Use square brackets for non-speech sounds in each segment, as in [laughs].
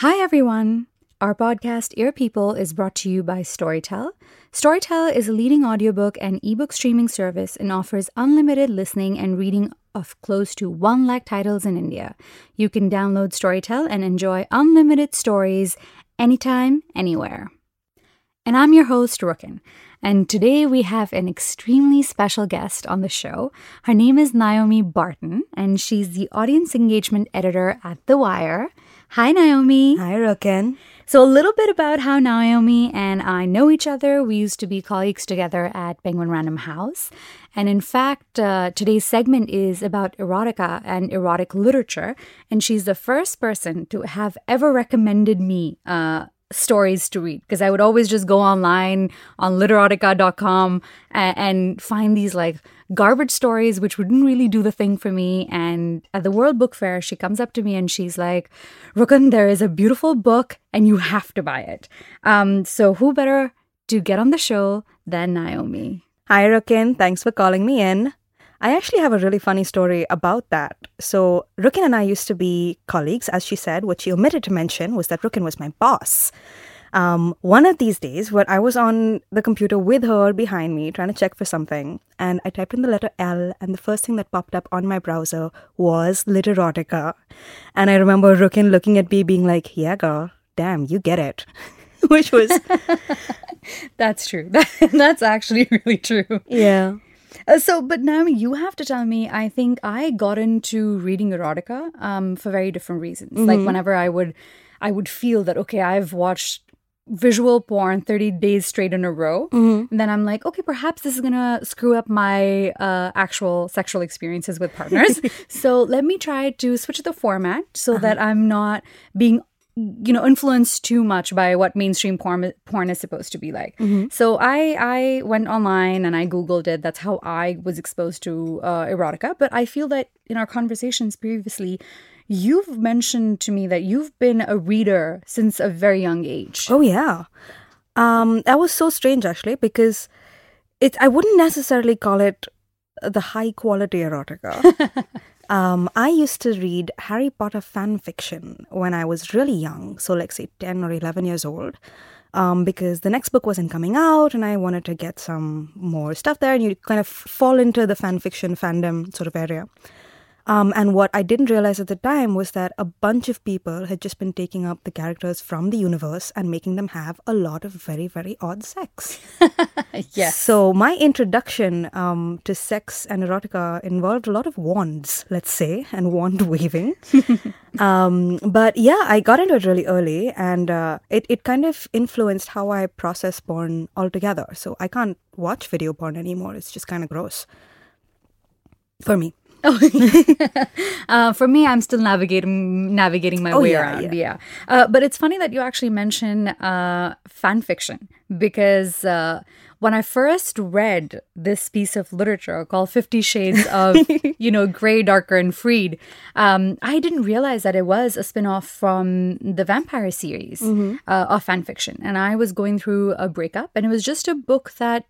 Hi, everyone. Our podcast, Ear People, is brought to you by Storytel. Storytel is a leading audiobook and ebook streaming service and offers unlimited listening and reading of close to 1 lakh titles in India. You can download Storytel and enjoy unlimited stories anytime, anywhere. And I'm your host, Rukun. And today we have an extremely special guest on the show. Her name is Naomi Barton, and she's the audience engagement editor at The Wire. Hi, Naomi. Hi, Rukun. So, a little bit about how Naomi and I know each other. We used to be colleagues together at Penguin Random House. And in fact, uh, today's segment is about erotica and erotic literature. And she's the first person to have ever recommended me uh, stories to read because I would always just go online on literotica.com and, and find these like garbage stories which wouldn't really do the thing for me. And at the World Book Fair, she comes up to me and she's like, Rukun, there is a beautiful book and you have to buy it. Um, so who better to get on the show than Naomi? Hi, Rukun. Thanks for calling me in. I actually have a really funny story about that. So, Rukun and I used to be colleagues. As she said, what she omitted to mention was that Rukun was my boss. Um, one of these days, when I was on the computer with her behind me trying to check for something, and I typed in the letter L, and the first thing that popped up on my browser was Literotica. And I remember Rukun looking at me being like, Yeah, girl, damn, you get it. [laughs] Which was. [laughs] That's true. [laughs] That's actually really true. Yeah. Uh, so, but Naomi, you have to tell me. I think I got into reading erotica um, for very different reasons. Mm-hmm. Like whenever I would, I would feel that okay, I've watched visual porn 30 days straight in a row mm-hmm. and then i'm like okay perhaps this is gonna screw up my uh, actual sexual experiences with partners [laughs] so let me try to switch the format so uh-huh. that i'm not being you know influenced too much by what mainstream porn porn is supposed to be like. Mm-hmm. So I I went online and I googled it. That's how I was exposed to uh, erotica. But I feel that in our conversations previously, you've mentioned to me that you've been a reader since a very young age. Oh yeah, um, that was so strange actually because it I wouldn't necessarily call it the high quality erotica. [laughs] Um, I used to read Harry Potter fan fiction when I was really young, so like say 10 or 11 years old, um, because the next book wasn't coming out and I wanted to get some more stuff there, and you kind of fall into the fan fiction fandom sort of area. Um, and what I didn't realize at the time was that a bunch of people had just been taking up the characters from the universe and making them have a lot of very, very odd sex. [laughs] yes. So my introduction um, to sex and erotica involved a lot of wands, let's say, and wand waving. [laughs] um, but yeah, I got into it really early, and uh, it it kind of influenced how I process porn altogether. So I can't watch video porn anymore. It's just kind of gross for me. [laughs] Uh, for me, I'm still navigating navigating my oh, way yeah, around. Yeah, yeah. Uh, but it's funny that you actually mention uh, fan fiction because uh, when I first read this piece of literature called Fifty Shades of [laughs] you know Grey, Darker, and Freed, um, I didn't realize that it was a spinoff from the Vampire series mm-hmm. Uh, of fan fiction, and I was going through a breakup, and it was just a book that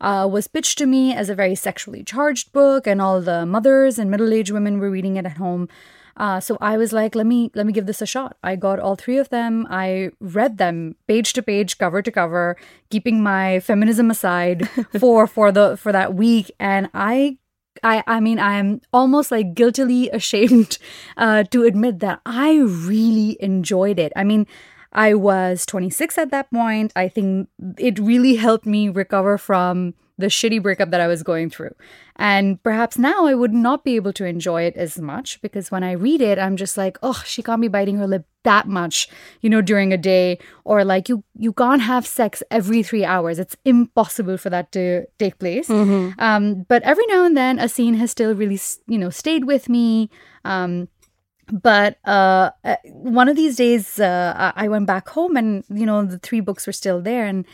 uh, was pitched to me as a very sexually charged book, and all the mothers and middle-aged women were reading it at home. Uh, so I was like, let me let me give this a shot. I got all three of them. I read them page to page, cover to cover, keeping my feminism aside [laughs] for for the for that week, and I I, I mean, I'm almost like guiltily [laughs] ashamed uh, to admit that I really enjoyed it. I mean, I was 26 at that point. I think it really helped me recover from the shitty breakup that I was going through. And perhaps now I would not be able to enjoy it as much because when I read it, I'm just like, oh, she can't be biting her lip that much, you know, during a day. Or like you you can't have sex every three hours. It's impossible for that to take place. Mm-hmm. Um, but every now and then a scene has still really, you know, stayed with me. Um, but uh, uh, one of these days uh, i went back home and you know the three books were still there and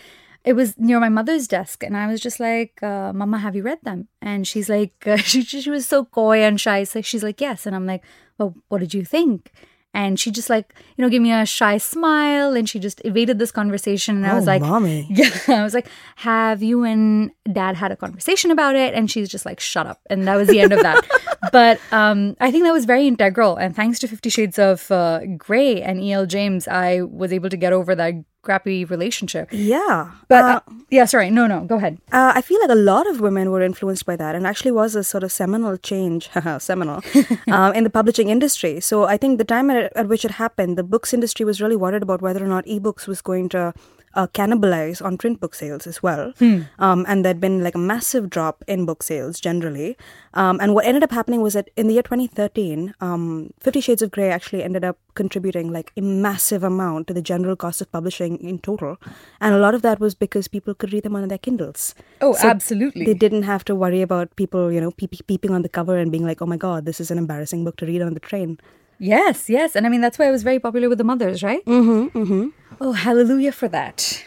it was near my mother's desk and i was just like uh, mama have you read them? And she's like [laughs] uh, she, she was so coy and shy. So she's like yes. And i'm like well what did you think? And she just like you know gave me a shy smile and she just evaded this conversation and i was oh, like mommy. [laughs] yeah i was like have you and dad had a conversation about it? And she's just like shut up. And that was the end of that [laughs] but um, I think that was very integral. And thanks to Fifty Shades of uh, Grey and E.L. James, I was able to get over that crappy relationship. Yeah. But uh, yeah, sorry. No, no, go ahead. Uh, I feel like a lot of women were influenced by that and actually was a sort of seminal change, [laughs] seminal, uh, [laughs] in the publishing industry. So I think the time at, at which it happened, the books industry was really worried about whether or not ebooks was going to uh, cannibalize on print book sales as well. Hmm. Um, and there'd been like a massive drop in book sales generally. Um, and what ended up happening was that in the year 2013, um, Fifty Shades of Grey actually ended up contributing like a massive amount to the general cost of publishing in total. And a lot of that was because people could read them on their Kindles. Oh, so absolutely. They didn't have to worry about people, you know, peep- peeping on the cover and being like, oh my God, this is an embarrassing book to read on the train. Yes, yes. And I mean, that's why it was very popular with the mothers, right? Mm-hmm, mm-hmm. Oh, hallelujah for that.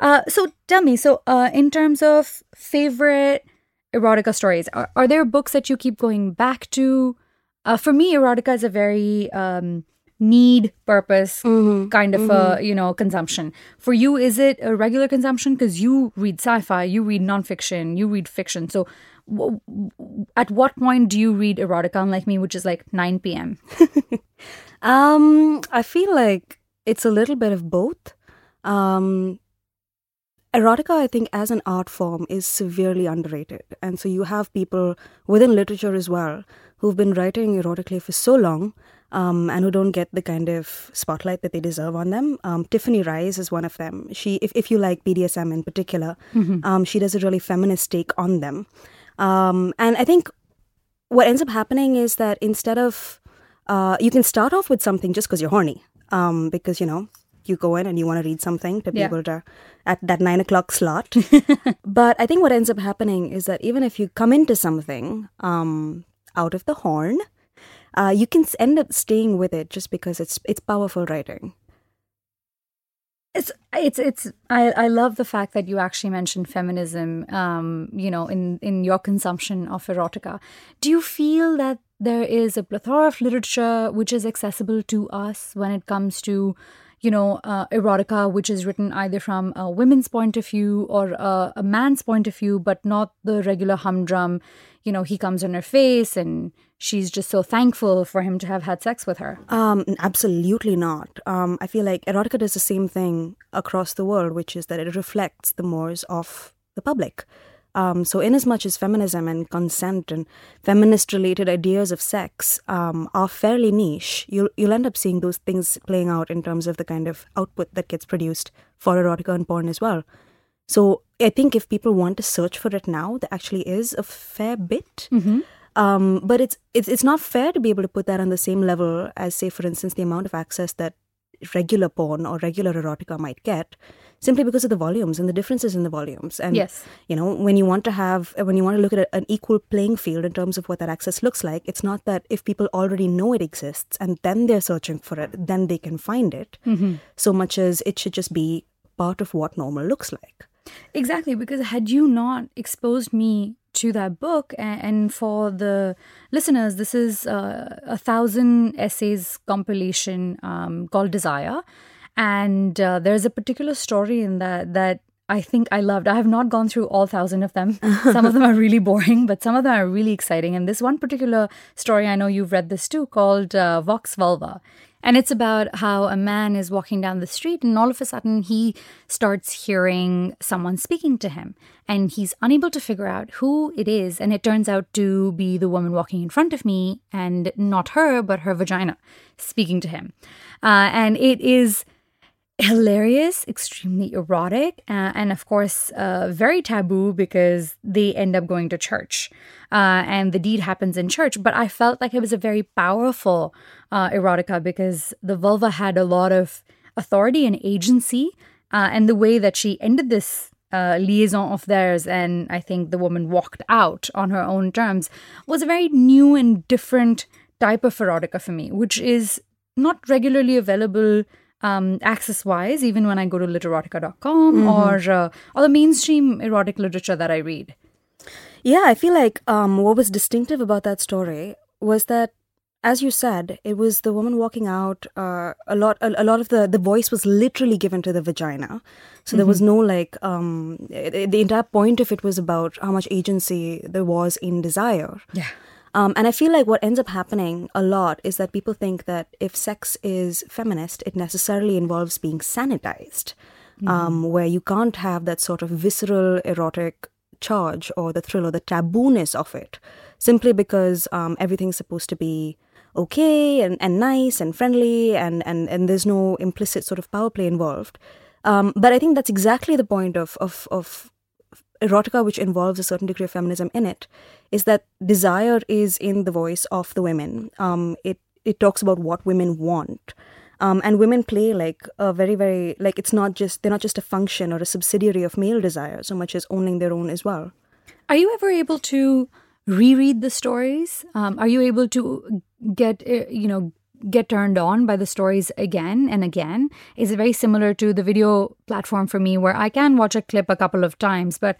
Uh, so tell me, so uh, in terms of favorite erotica stories, are, are there books that you keep going back to? Uh, for me, erotica is a very um, need purpose mm-hmm. kind of mm-hmm. a you know consumption. For you, is it a regular consumption? Because you read sci-fi, you read nonfiction, you read fiction. So at what point do you read erotica unlike me which is like 9 p.m [laughs] um i feel like it's a little bit of both um erotica i think as an art form is severely underrated and so you have people within literature as well who've been writing erotically for so long um, and who don't get the kind of spotlight that they deserve on them. Um, Tiffany Reisz is one of them. She, if, if you like BDSM in particular, mm-hmm. um, she does a really feminist take on them. Um, and I think what ends up happening is that instead of, uh, you can start off with something just because you're horny, um, because, you know, you go in and you want to read something to be yeah. able to at that nine o'clock slot. [laughs] but I think what ends up happening is that even if you come into something um, out of the horn, uh, you can end up staying with it just because it's it's powerful writing. It's it's it's I, I love the fact that you actually mentioned feminism um you know in in your consumption of erotica. Do you feel that there is a plethora of literature which is accessible to us when it comes to you know uh, erotica which is written either from a women's point of view or a, a man's point of view but not the regular humdrum you know he comes on her face and she's just so thankful for him to have had sex with her. Um, absolutely not. Um, I feel like erotica does the same thing across the world, which is that it reflects the mores of the public. Um, so, in as much as feminism and consent and feminist related ideas of sex um, are fairly niche, you'll, you'll end up seeing those things playing out in terms of the kind of output that gets produced for erotica and porn as well. So, I think if people want to search for it now, there actually is a fair bit. Mm-hmm. Um, but it's, it's it's not fair to be able to put that on the same level as, say, for instance, the amount of access that regular porn or regular erotica might get, simply because of the volumes and the differences in the volumes. And yes. you know, when you want to have when you want to look at an equal playing field in terms of what that access looks like, it's not that if people already know it exists and then they're searching for it, then they can find it. Mm-hmm. So much as it should just be part of what normal looks like. Exactly, because had you not exposed me to that book. And for the listeners, this is uh, a thousand essays compilation um, called Desire. And uh, there's a particular story in that that I think I loved. I have not gone through all thousand of them. [laughs] some of them are really boring, but some of them are really exciting. And this one particular story, I know you've read this too, called uh, Vox Vulva. And it's about how a man is walking down the street and all of a sudden he starts hearing someone speaking to him. And he's unable to figure out who it is. And it turns out to be the woman walking in front of me and not her, but her vagina speaking to him. Uh, and it is hilarious, extremely erotic, uh, and of course, uh, very taboo because they end up going to church. Uh, and the deed happens in church. But I felt like it was a very powerful uh, erotica because the vulva had a lot of authority and agency. Uh, and the way that she ended this uh, liaison of theirs, and I think the woman walked out on her own terms, was a very new and different type of erotica for me, which is not regularly available um, access wise, even when I go to literotica.com mm-hmm. or, uh, or the mainstream erotic literature that I read. Yeah, I feel like um, what was distinctive about that story was that, as you said, it was the woman walking out. Uh, a lot, a, a, lot of the the voice was literally given to the vagina, so mm-hmm. there was mm-hmm. no like um, the entire point of it was about how much agency there was in desire. Yeah. Um, and I feel like what ends up happening a lot is that people think that if sex is feminist, it necessarily involves being sanitized, mm-hmm. um, where you can't have that sort of visceral erotic charge or the thrill or the tabooness of it, simply because um, everything's supposed to be okay and, and nice and friendly and, and, and there's no implicit sort of power play involved. Um, but I think that's exactly the point of, of, of erotica which involves a certain degree of feminism in it is that desire is in the voice of the women. Um, it it talks about what women want. Um, and women play like a very very like it's not just they're not just a function or a subsidiary of male desire so much as owning their own as well. Are you ever able to reread the stories? Um, are you able to get uh, you know get turned on by the stories again and again is very similar to the video platform for me where I can watch a clip a couple of times, but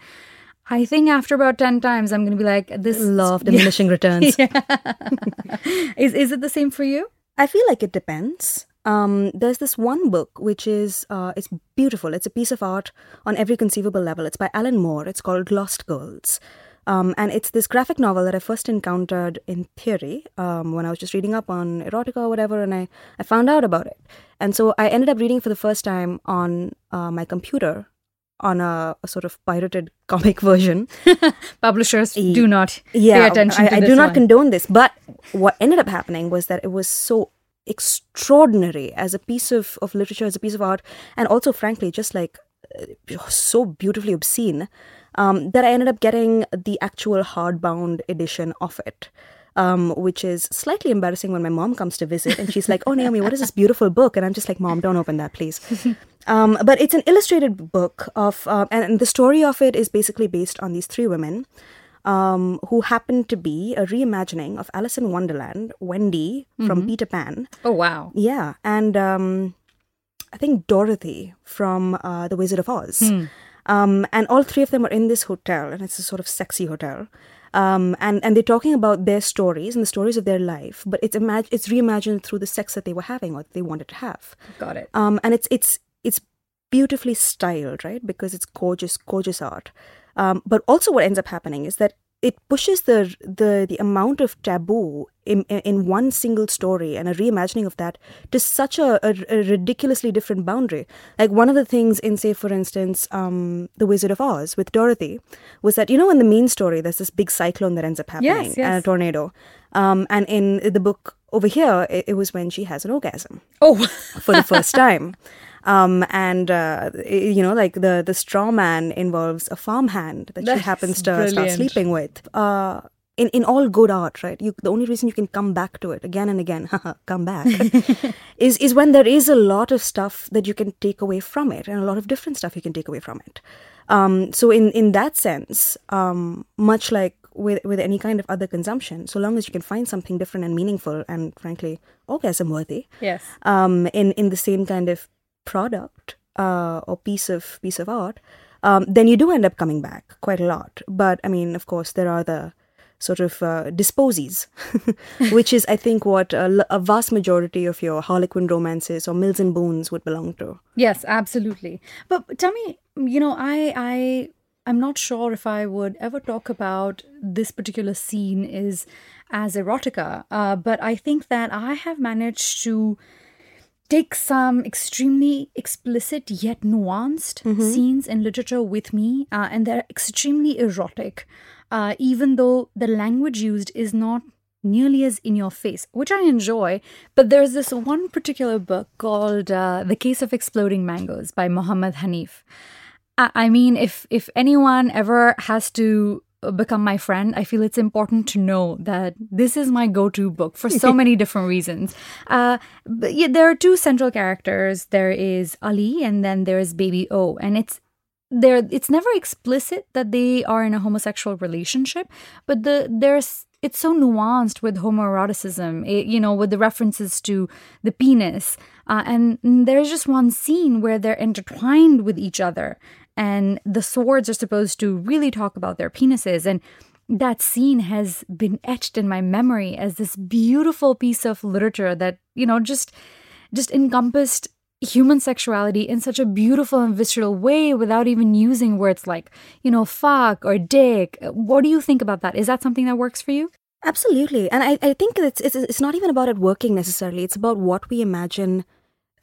I think after about 10 times I'm going to be like this law [laughs] of diminishing returns. [laughs] [laughs] is is it the same for you? I feel like it depends. Um, there's this one book which is uh, it's beautiful. It's a piece of art on every conceivable level. It's by Alan Moore. It's called Lost Girls. Um, and it's this graphic novel that I first encountered in theory um, when I was just reading up on erotica or whatever, and I, I found out about it. And so I ended up reading for the first time on uh, my computer on a, a, sort of pirated [laughs] comic version. [laughs] Publishers do not yeah, pay attention I, I do not one. condone this. But what ended up happening was that it was so extraordinary as a piece of, of literature, as a piece of art, and also, frankly, just like uh, so beautifully obscene um, that I ended up getting the actual hardbound edition of it. Um, which is slightly embarrassing when my mom comes to visit and she's like, Oh, Naomi, what is this beautiful book? And I'm just like, Mom, don't open that, please. [laughs] um, but it's an illustrated book of, uh, and the story of it is basically based on these three women um, who happen to be a reimagining of Alice in Wonderland, Wendy from mm-hmm. Peter Pan. Oh, wow. Yeah. And um, I think Dorothy from uh, The Wizard of Oz. Hmm. Um, and all three of them are in this hotel, and it's a sort of sexy hotel. Um, and and they're talking about their stories and the stories of their life, but it's imag- it's reimagined through the sex that they were having or they wanted to have. Got it. Um, and it's it's it's beautifully styled, right? Because it's gorgeous, gorgeous art. Um, but also, what ends up happening is that it pushes the the the amount of taboo in in one single story and a reimagining of that to such a, a, a ridiculously different boundary. Like one of the things in, say, for instance, um, The Wizard of Oz with Dorothy was that you know in the main story there's this big cyclone that ends up happening yes, yes. and a tornado, um, and in the book over here it, it was when she has an orgasm. Oh, [laughs] for the first time. Um, and uh, you know, like the the straw man involves a farmhand that she happens to brilliant. start sleeping with. Uh, in, in all good art, right? You, the only reason you can come back to it again and again, [laughs] come back, [laughs] is is when there is a lot of stuff that you can take away from it, and a lot of different stuff you can take away from it. Um, so in in that sense, um, much like with with any kind of other consumption, so long as you can find something different and meaningful, and frankly, orgasm worthy, yes, um, in in the same kind of product uh, or piece of piece of art, um, then you do end up coming back quite a lot. But I mean, of course, there are the sort of uh, disposies, [laughs] which is, I think, what a, a, vast majority of your Harlequin romances or Mills and Boons would belong to. Yes, absolutely. But tell me, you know, I, I, I'm not sure if I would ever talk about this particular scene is as erotica, uh, but I think that I have managed to take some extremely explicit yet nuanced mm-hmm. scenes in literature with me, uh, and they're extremely erotic, uh, even though the language used is not nearly as in your face, which I enjoy. But there's this one particular book called uh, The Case of Exploding Mangoes by Mohammed Hanif. I mean, if if anyone ever has to become my friend, I feel it's important to know that this is my go to book for so [laughs] many different reasons. Uh, but yeah, there are two central characters. There is Ali, and then there is Baby O, and it's there. It's never explicit that they are in a homosexual relationship, but the there's it's so nuanced with homoeroticism, it, you know, with the references to the penis. Uh, and there's just one scene where they're intertwined with each other and the swords are supposed to really talk about their penises and that scene has been etched in my memory as this beautiful piece of literature that you know just just encompassed human sexuality in such a beautiful and visceral way without even using words like you know fuck or dick what do you think about that is that something that works for you Absolutely. And I, I think it's, it's, it's not even about it working necessarily. It's about what we imagine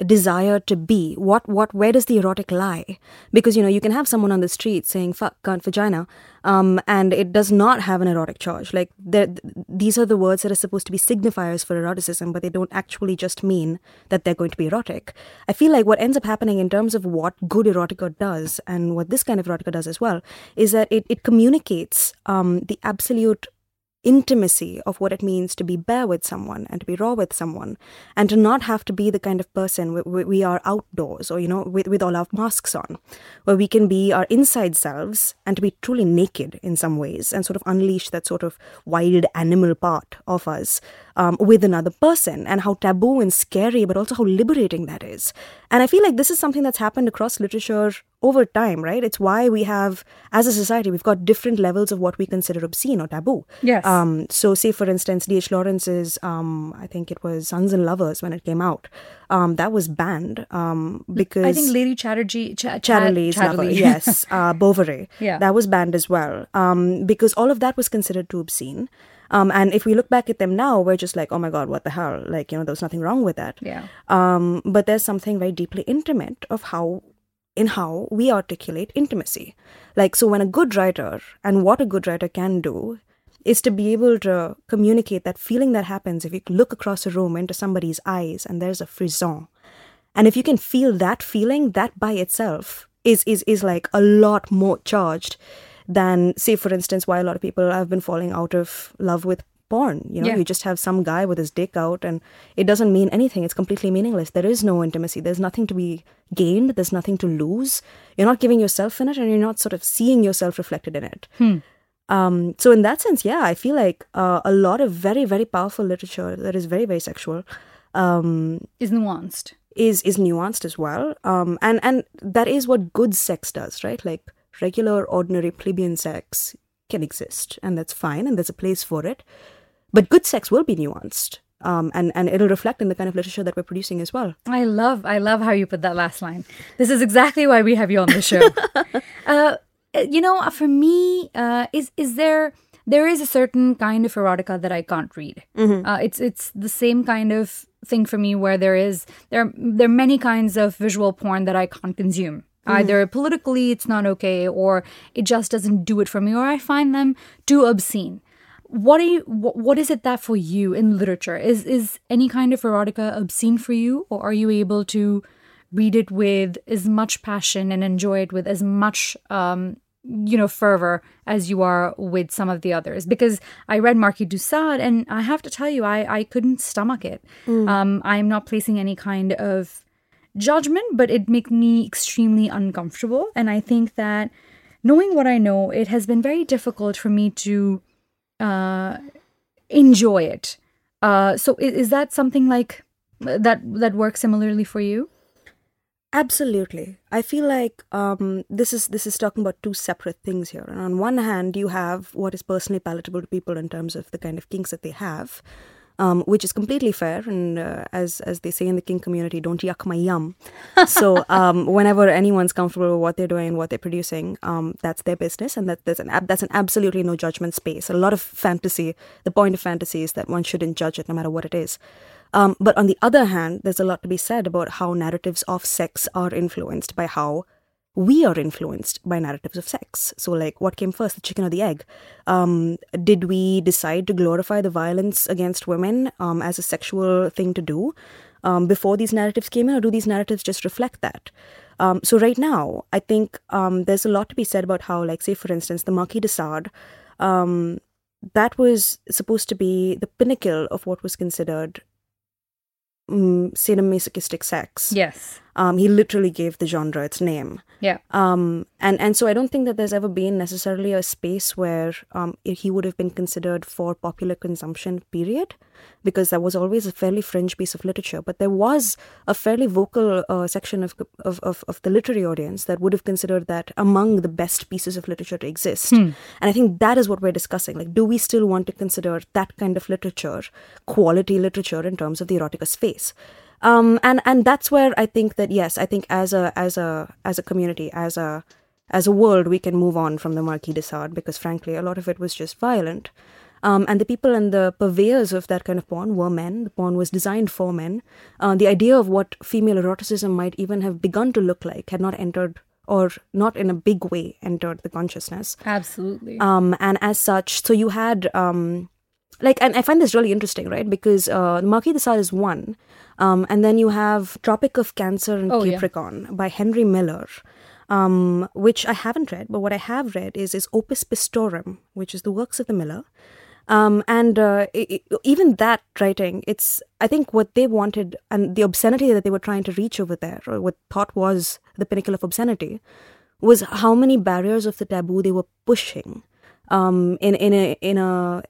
desire to be. What what where does the erotic lie? Because you know you can have someone on the street saying fuck cunt vagina um and it does not have an erotic charge. Like these are the words that are supposed to be signifiers for eroticism but they don't actually just mean that they're going to be erotic. I feel like what ends up happening in terms of what good erotica does and what this kind of erotica does as well is that it, it communicates um the absolute intimacy of what it means to be bare with someone and to be raw with someone and to not have to be the kind of person we, we are outdoors or you know with, with all our masks on where we can be our inside selves and to be truly naked in some ways and sort of unleash that sort of wild animal part of us um, with another person and how taboo and scary but also how liberating that is. And i feel like this is something that's happened across literature over time, right? It's why we have, as a society, we've got different levels of what we consider obscene or taboo. Yes. Um, so, say for instance, D.H. Lawrence's, um, I think it was Sons and Lovers when it came out. Um, that was banned um, because I think Lady Chatterjee, Ch- Chatterley's lover, [laughs] yes, uh, Bovary, yeah, that was banned as well um, because all of that was considered too obscene. Um, and if we look back at them now, we're just like, oh my God, what the hell? Like, you know, there's nothing wrong with that. Yeah. Um, but there's something very deeply intimate of how in how we articulate intimacy. Like, so when a good writer, and what a good writer can do, is to be able to communicate that feeling that happens if you look across a room into somebody's eyes and there's a frisson. And if you can feel that feeling, that by itself is, is, is like a lot more charged than, say, for instance, why a lot of people have been falling out of love with porn. You know, yeah. you just have some guy with his dick out and it doesn't mean anything. It's completely meaningless. There is no intimacy. There's nothing to be gained. There's nothing to lose. You're not giving yourself in it and you're not sort of seeing yourself reflected in it. Hmm. Um, so in that sense, yeah, I feel like uh, a lot of very, very powerful literature that is very, very sexual um, is nuanced. Is is nuanced as well, um, and and that is what good sex does, right? Like regular, ordinary plebeian sex can exist, and that's fine, and there's a place for it. But good sex will be nuanced. Um, and and it'll reflect in the kind of literature that we're producing as well. I love I love how you put that last line. This is exactly why we have you on the show. [laughs] uh, you know, for me, uh, is is there there is a certain kind of erotica that I can't read. Mm-hmm. Uh, it's it's the same kind of thing for me where there is there there are many kinds of visual porn that I can't consume. Mm-hmm. Either politically it's not okay, or it just doesn't do it for me, or I find them too obscene what are you what, what is it that for you in literature is is any kind of erotica obscene for you or are you able to read it with as much passion and enjoy it with as much um you know fervor as you are with some of the others? Because i read marquis de sade and i have to tell you i i couldn't stomach it. Mm. um i'm not placing any kind of judgment but it made me extremely uncomfortable. And i think that knowing what i know it has been very difficult for me to uh, enjoy it. Uh, so is, is that something like that that works similarly for you? Absolutely. I feel like um, this is this is talking about two separate things here. And on one hand, you have what is personally palatable to people in terms of the kind of kinks that they have, um, which is completely fair. And uh, as as they say in the kink community, don't yuck my yum. [laughs] so um, whenever anyone's comfortable with what they're doing and what they're producing, um, that's their business, and that there's an that's an absolutely no judgment space. A lot of fantasy. The point of fantasy is that one shouldn't judge it, no matter what it is. Um, but on the other hand, there's a lot to be said about how narratives of sex are influenced by how we are influenced by narratives of sex. So, like, what came first, the chicken or the egg? Um, did we decide to glorify the violence against women um, as a sexual thing to do um, before these narratives came in, or do these narratives just reflect that? Um, so, right now, I think um, there's a lot to be said about how, like, say, for instance, the Marquis de Sade, um, that was supposed to be the pinnacle of what was considered um, sadomasochistic sex. Yes. Um, he literally gave the genre its name. Yeah. Um, and and so I don't think that there's ever been necessarily a space where um, he would have been considered for popular consumption. Period, because that was always a fairly fringe piece of literature. But there was a fairly vocal uh, section of, of, of of the literary audience that would have considered that among the best pieces of literature to exist. Hmm. And I think that is what we're discussing. Like, do we still want to consider that kind of literature quality literature in terms of the erotica space? Um, and and that's where I think that yes, I think as a as a as a community, as a as a world, we can move on from the Marquis de Sade because frankly, a lot of it was just violent. Um, and the people and the purveyors of that kind of porn were men. The porn was designed for men. Uh, the idea of what female eroticism might even have begun to look like had not entered or not in a big way entered the consciousness. Absolutely. Um, and as such, so you had um, like, and I find this really interesting, right? Because uh, Marquis de Sade is one, um, and then you have Tropic of Cancer and Oh, yeah. Capricorn by Henry Miller. Um, which I haven't read, but what I have read is is Opus Pistorum, which is the works of the Miller. Um, and uh, i i even that writing, it's I think what they wanted and the obscenity that they were trying to reach over there, or what thought was the pinnacle of obscenity, was how many barriers of the taboo they were pushing um, in in a in a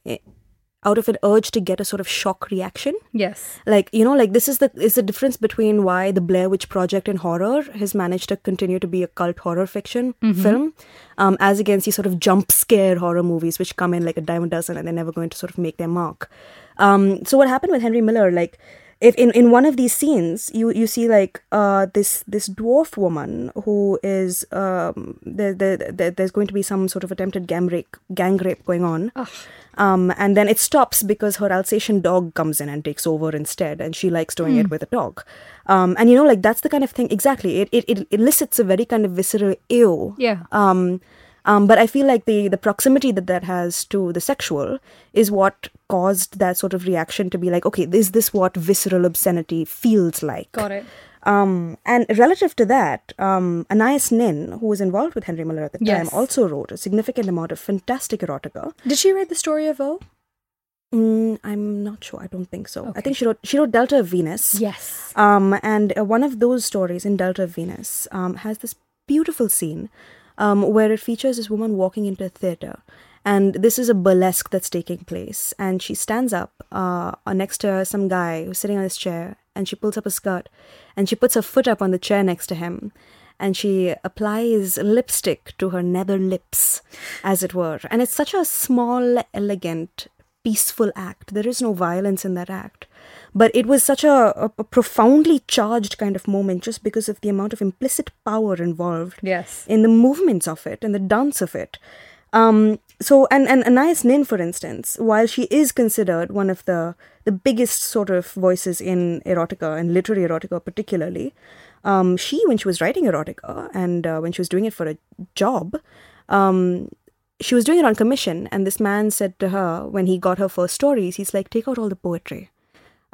out of an urge to get a sort of shock reaction. Yes. like you know like this is the is the difference between why the blair witch project in horror has managed to continue to be a cult horror fiction film um, as against these sort of jump scare horror movies which come in like a dime a dozen and they're never going to sort of make their mark. Um, so what happened with henry miller like if in, in one of these scenes you you see like uh this this dwarf woman who is um there, there, there there's going to be some sort of attempted gang rape gang rape going on. Um and then it stops because her alsatian dog comes in and takes over instead and she likes doing it with a dog. Um and you know like that's the kind of thing exactly it it, it elicits a very kind of visceral ew Yeah. um, um, but I feel like the the proximity that that has to the sexual is what caused that sort of reaction to be like, okay, is this what visceral obscenity feels like? Got it. Um, and relative to that, um, Anais Nin, who was involved with Henry Miller at the time, also wrote a significant amount of fantastic erotica. Did she write the story of O? Mm, I'm not sure. I don't think so. I think she wrote she wrote Delta of Venus. Yes. Um, and uh, one of those stories in Delta of Venus um, has this beautiful scene um, where it features this woman walking into a theater. And this is a burlesque that's taking place. And she stands up uh, next to some guy who's sitting on his chair. And she pulls up a skirt. And she puts her foot up on the chair next to him. And she applies lipstick to her nether lips, as it were. And it's such a small, elegant, peaceful act. There is no violence in that act. But it was such a, a, profoundly charged kind of moment just because of the amount of implicit power involved Yes. in the movements of it and the dance of it. Um, so, and, and Anais Nin, for instance, while she is considered one of the, the biggest sort of voices in erotica and literary erotica particularly, um, she, when she was writing erotica and uh, when she was doing it for a job, um, she was doing it on commission. And this man said to her, when he got her first stories, he's like, take out all the poetry.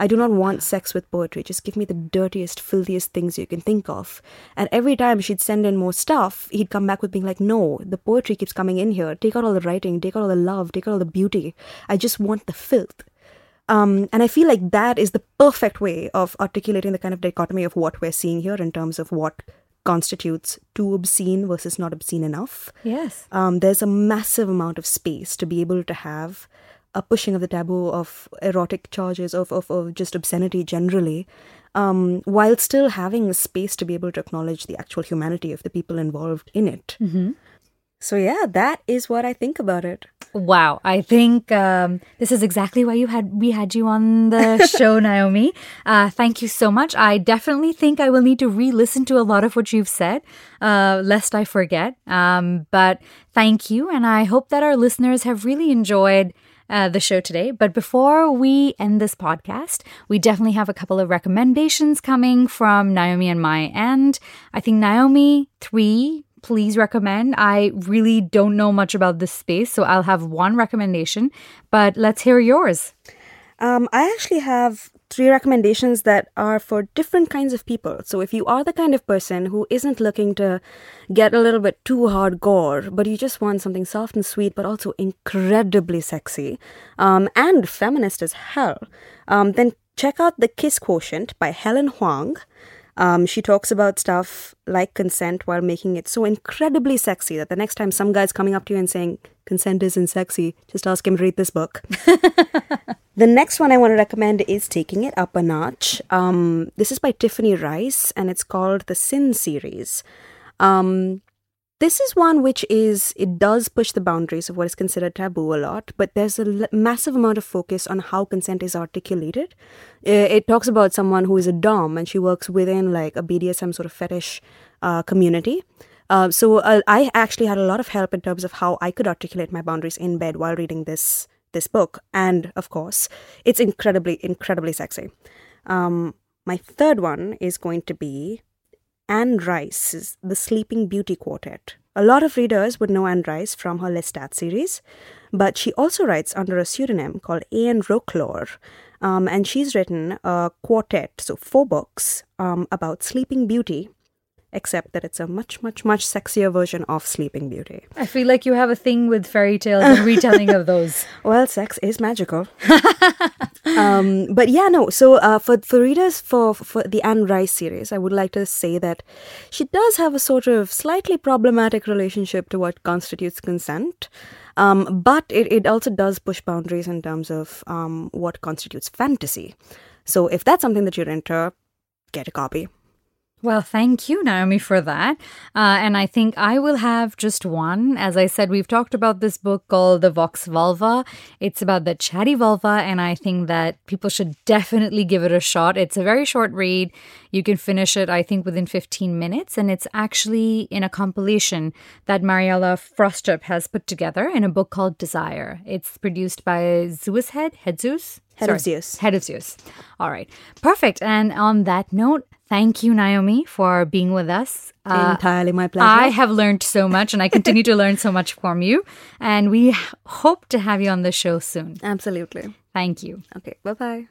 I do not want sex with poetry. Just give me the dirtiest, filthiest things you can think of. And every time she'd send in more stuff, he'd come back with being like, No, the poetry keeps coming in here. Take out all the writing, take out all the love, take out all the beauty. I just want the filth. Um, and I feel like that is the perfect way of articulating the kind of dichotomy of what we're seeing here in terms of what constitutes too obscene versus not obscene enough Yes. um, there's a massive amount of space to be able to have a pushing of the taboo of erotic charges of, of, of just obscenity generally um, while still having a space to be able to acknowledge the actual humanity of the people involved in it so yeah that is what i think about it Wow, I think um, this is exactly why you had we had you on the [laughs] show, Naomi. Uh, thank you so much. I definitely think I will need to re-listen to a lot of what you've said, uh, lest I forget. Um, but thank you, and I hope that our listeners have really enjoyed. Uh, the show today. But before we end this podcast, we definitely have a couple of recommendations coming from Naomi and my end. I think Naomi, three please recommend. I really don't know much about this space, so I'll have one recommendation, but let's hear yours. Um, I actually have three recommendations that are for different kinds of people. So if you are the kind of person who isn't looking to get a little bit too hardcore, but you just want something soft and sweet, but also incredibly sexy um, and feminist as hell, um, then check out The Kiss Quotient by Helen Hoang. Um, she talks about stuff like consent while making it so incredibly sexy that the next time some guy's coming up to you and saying consent isn't sexy, just ask him to read this book. [laughs] the next one I want to recommend is Taking It Up a Notch. Um, this is by Tiffany Reisz and it's called the Sin series. Um, this is one which is it does push the boundaries of what is considered taboo a lot but there's a l- massive amount of focus on how consent is articulated Uh, it talks about someone who is a dom and she works within like a bdsm sort of fetish uh, community uh, so uh, i actually had a lot of help in terms of how i could articulate my boundaries in bed while reading this this book. And of course, it's incredibly, incredibly sexy. Um, my third one is going to be Anne Rice's The Sleeping Beauty Quartet. A lot of readers would know Anne Rice from her Lestat series, but she also writes under a pseudonym called Anne Roquelaure. Um, and she's written a quartet, so four books, um, about Sleeping Beauty except that it's a much, much, much sexier version of Sleeping Beauty. I feel like you have a thing with fairy tales and retelling of those. [laughs] Well, sex is magical. [laughs] um, but yeah, no. So uh, for for readers for for the Anne Rice series, I would like to say that she does have a sort of slightly problematic relationship to what constitutes consent. Um, but it, it also does push boundaries in terms of um, what constitutes fantasy. So if that's something that you're into, get a copy. Well, thank you, Naomi, for that. Uh, and I think I will have just one. As I said, we've talked about this book called The Vox Vulva. It's about the chatty vulva, and I think that people should definitely give it a shot. It's a very short read. You can finish it, I think, within 15 minutes, and it's actually in a compilation that Mariella Frostrup has put together in a book called Desire. It's produced by Zeus Head, Head Zeus? Head Sorry, of Zeus. Head of Zeus. All right. Perfect. And on that note, Thank you, Naomi, for being with us. Uh, Entirely my pleasure. I have learned so much and I continue to learn so much from you. And we hope to have you on the show soon. Absolutely. Thank you. Okay, bye bye.